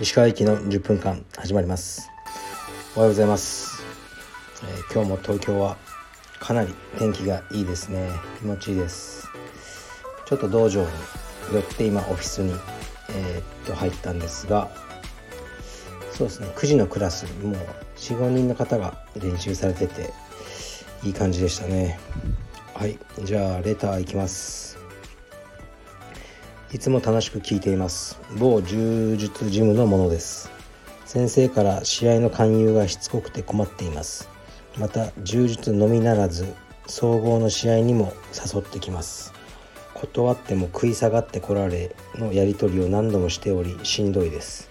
石川行きの10分間始まります。おはようございます、えー、今日も東京はかなり天気がいいですね。気持ちいいです。ちょっと道場に寄って今オフィスに、えー、っと入ったんですがそうですね。9時のクラスもう45人の方が練習されてていい感じでしたね。はいじゃあレターいきます。いつも楽しく聞いています。某柔術ジムのものです。先生から試合の勧誘がしつこくて困っています。また柔術のみならず総合の試合にも誘ってきます。断っても食い下がってこられのやり取りを何度もしておりしんどいです。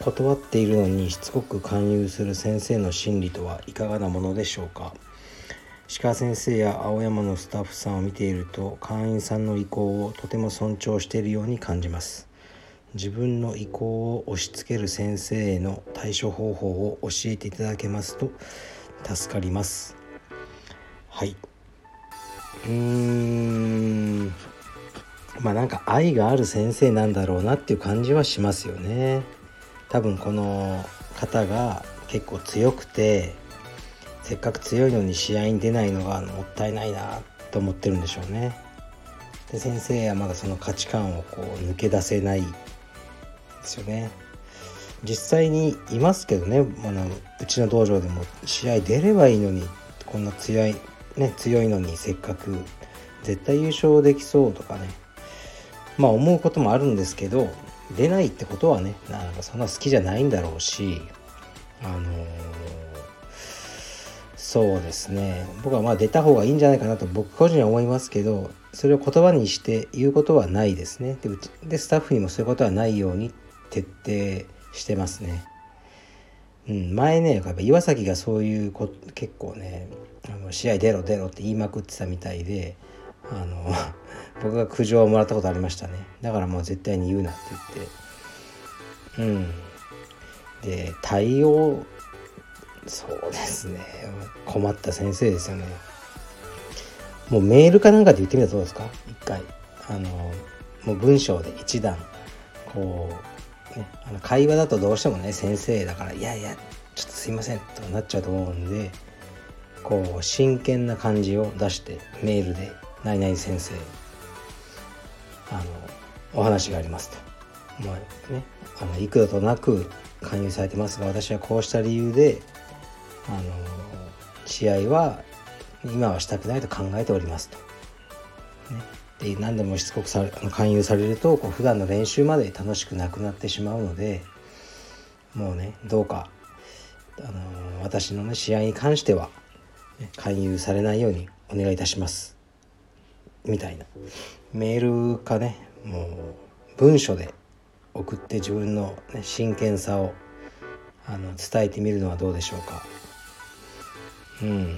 断っているのにしつこく勧誘する先生の心理とはいかがなものでしょうか。鹿先生や青山のスタッフさんを見ていると会員さんの意向をとても尊重しているように感じます。自分の意向を押し付ける先生への対処方法を教えていただけますと助かります。はい。うーん。まあなんか愛がある先生なんだろうなっていう感じはしますよね。多分この方が結構強くてせっかく強いのに試合に出ないのがもったいないなと思ってるんでしょうね。で先生はまだその価値観をこう抜け出せないですよね。実際にいますけどねあのうちの道場でも試合出ればいいのにこんな強いね強いのにせっかく絶対優勝できそうとかね。まあ思うこともあるんですけど出ないってことはねなんかそんな好きじゃないんだろうしあのー、そうですね。僕はまあ出た方がいいんじゃないかなと僕個人は思いますけどそれを言葉にして言うことはないですね。ででスタッフにもそういうことはないように徹底してますね。うん、前ねやっぱ岩崎がそういうこ結構ねあの試合出ろ出ろって言いまくってたみたいであの 僕が苦情をもらったことありましたね。だからもう絶対に言うなって言って。うん。で対応そうですね。困った先生ですよね。もうメールかなんかで言ってみたらどうですか？一回。あのもう文章で一段こう、ね、あの会話だとどうしてもね先生だから「いやいやちょっとすいません」となっちゃうと思うんでこう真剣な感じを出してメールで「何々先生あのお話がありますと。まあね、あの幾度となく勧誘されてますが私はこうした理由であの試合は今はしたくないと考えておりますと。ね、で何度もしつこくされ勧誘されるとこう普段の練習まで楽しくなくなってしまうのでもうねどうかあの私の、ね、試合に関しては、ね、勧誘されないようにお願いいたしますみたいなメールかねもう文書で送って自分の、ね、真剣さをあの伝えてみるのはどうでしょうか。うん。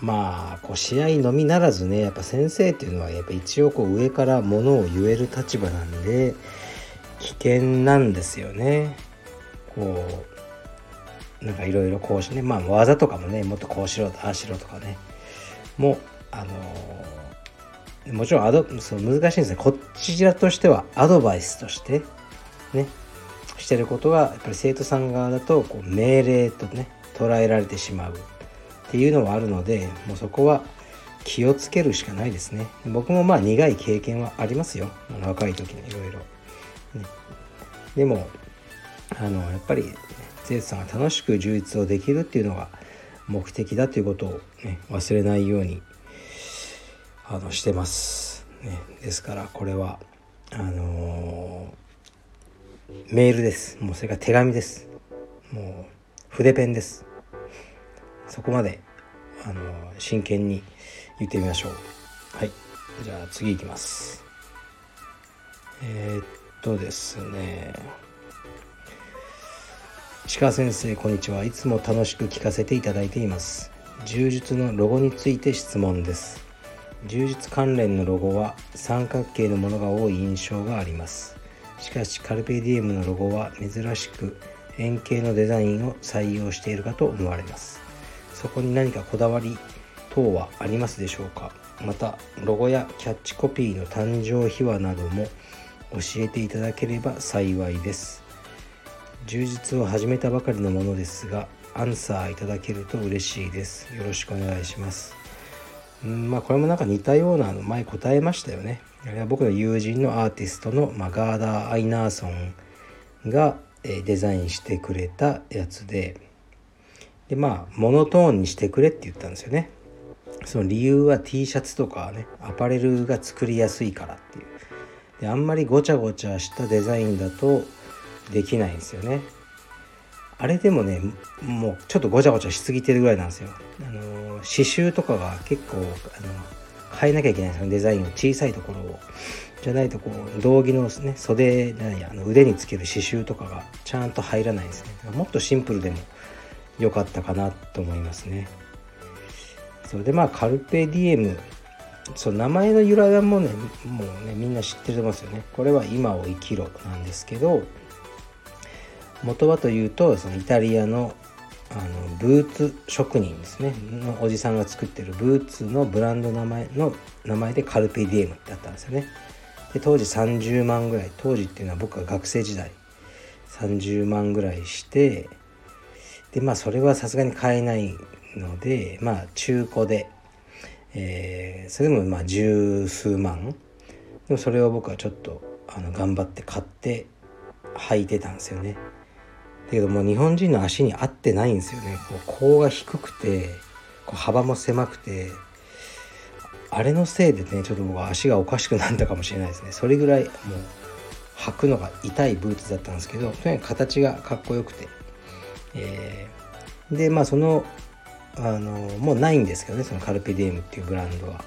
まあこう試合のみならずねやっぱ先生っていうのはやっぱ一応こう上からものを言える立場なんで危険なんですよね。こうなんかいろいろこうしねまあ技とかもねもっとこうしろああしろとかね。もあのもちろんアドその難しいんですねこちらとしてはアドバイスとしてねしてることがやっぱり生徒さん側だとこう命令とね捉えられてしまう。っていうのはあるのでもうそこは気をつけるしかないですね。僕もまあ苦い経験はありますよ。若い時にいろいろ、ね、でもあのやっぱり生徒さんが楽しく充実をできるっていうのが目的だということを、ね、忘れないようにあのしてます、ね、ですからこれはあのー、メールです。もうそれから手紙です。もう筆ペンです。そこまであのー、真剣に言ってみましょう。はい。じゃあ次いきます。えー、っとですね。鹿先生こんにちは。いつも楽しく聞かせていただいています。柔術のロゴについて質問です。充実関連のロゴは三角形のものが多い印象があります。しかしカルペディエムのロゴは珍しく円形のデザインを採用しているかと思われます。そこに何かこだわり等はありますでしょうか？またロゴやキャッチコピーの誕生秘話なども教えていただければ幸いです。充実を始めたばかりのものですがアンサーいただけると嬉しいです。よろしくお願いします。うんまあこれもなんか似たようなの前答えましたよね。あれは僕の友人のアーティストの、まあ、ガーダー・アイナーソンがデザインしてくれたやつででまあモノトーンにしてくれって言ったんですよね。その理由は T シャツとかねアパレルが作りやすいからっていう。であんまりごちゃごちゃしたデザインだとできないんですよね。あれでもねもうちょっとごちゃごちゃしすぎてるぐらいなんですよ。あの刺繍とかが結構あの変えなきゃいけないんですよ。デザインを小さいところを。じゃないとこう道着のね袖なんやあの腕につける刺繍とかがちゃんと入らないんですねもっとシンプルでも良かったかなと思いますね。それでまあカルペディエム。そう名前の由来はもうねもうねみんな知ってると思うんですよね。これは今を生きろなんですけど元はというとそのイタリアのあのブーツ職人ですね。のおじさんが作ってるブーツのブランド名前の名前でカルペディエムだったんですよね。で当時30万ぐらい。当時っていうのは僕が学生時代。30万ぐらいしてでまあそれはさすがに買えないのでまあ中古で、えー、それでもまあ十数万。でもそれを僕はちょっとあの頑張って買って履いてたんですよね。だけどもう日本人の足に合ってないんですよね。こう甲が低くてこう幅も狭くてあれのせいでねちょっと僕は足がおかしくなったかもしれないですね。それぐらいもう履くのが痛いブーツだったんですけどとにかく形がかっこよくて、えー、でまあそのあのもうないんですけどねそのカルペディエムっていうブランドは。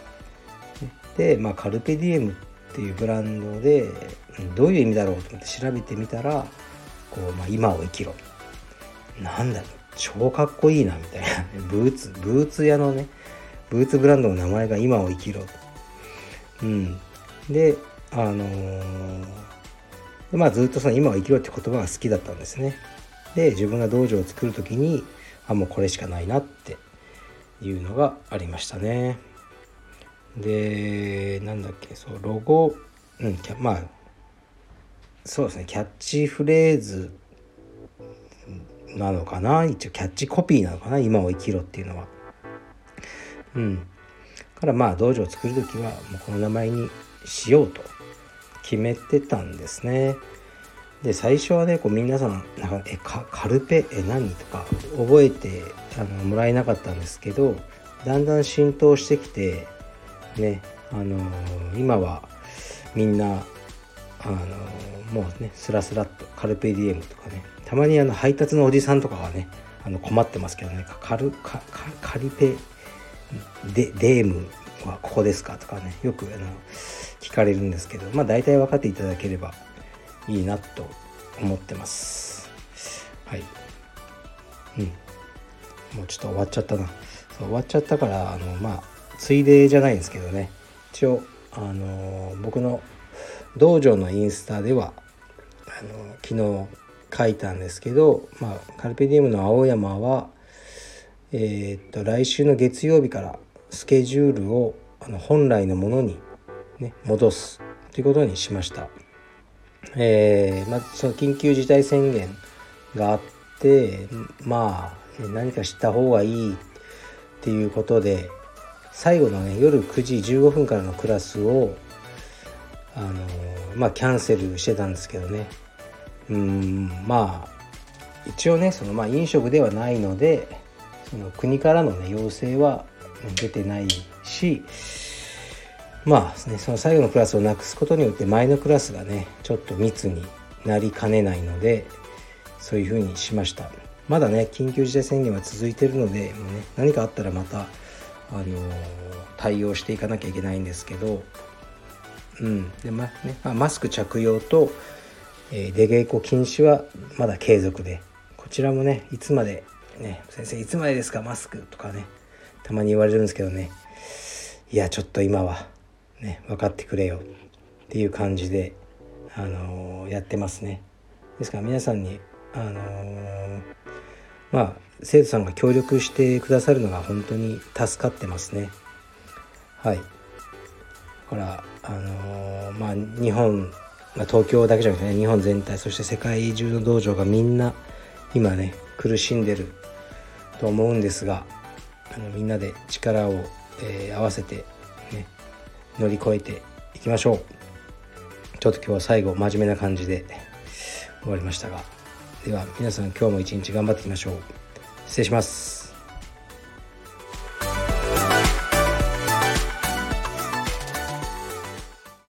でまあカルペディエムっていうブランドでどういう意味だろうと思って調べてみたらこう、まあ、今を生きろ。なんだろう超かっこいいなみたいな。ブーツブーツ屋のねブーツブランドの名前が今を生きろ。うん。であのー、まあずっとその今を生きろって言葉が好きだったんですね。で自分が道場を作る時にあもうこれしかないなっていうのがありましたね。でなんだっけそうロゴうんまあそうですねキャッチフレーズなのかな一応キャッチコピーなのかな今を生きろっていうのは。うん。からまあ道場を作る時はもうこの名前にしようと決めてたんですね。で最初はねこう皆さんなんかえカカルペえ何？とか覚えてあのもらえなかったんですけどだんだん浸透してきてねあの今はみんなあのもうねスラスラっとカルペディエムとかねたまにあの配達のおじさんとかはねあの困ってますけどねカルカカリペデデームはここですか？とかねよくあの聞かれるんですけどまあ大体分かっていただければいいなと思ってます。はい。うん。もうちょっと終わっちゃったな。そう終わっちゃったからあのまあついでじゃないんですけどね。一応あの僕の道場のインスタではあの昨日書いたんですけど、まあ、カルペディウムの青山は、えー、っと来週の月曜日からスケジュールをあの本来のものに、ね、戻すということにしました。えーまあ、その緊急事態宣言があってまあ、何かした方がいいっていうことで最後のね夜9時15分からのクラスをあのまあキャンセルしてたんですけどね。うんまあ一応ねそのまあ飲食ではないのでその国からのね要請は出てないしまあねその最後のクラスをなくすことによって前のクラスがねちょっと密になりかねないのでそういうふうにしました。まだね緊急事態宣言は続いてるのでもう、ね、何かあったらまたあの対応していかなきゃいけないんですけどうん。でまねまあ、マスク着用と、えー、出稽古禁止はまだ継続でこちらもねいつまでね先生いつまでですかマスクとかねたまに言われるんですけどね。いやちょっと今はね分かってくれよ。っていう感じで、あのー、やってますね。ですから皆さんにあのー、まあ生徒さんが協力してくださるのが本当に助かってますね。はい。だからあのーまあ日本、まあ、東京だけじゃなくてね日本全体そして世界中の道場がみんな今ね苦しんでると思うんですがあのみんなで力を、えー合わせて、乗り越えていきましょう。ちょっと今日は最後真面目な感じで終わりましたが。では皆さん今日も一日頑張っていきましょう。失礼します。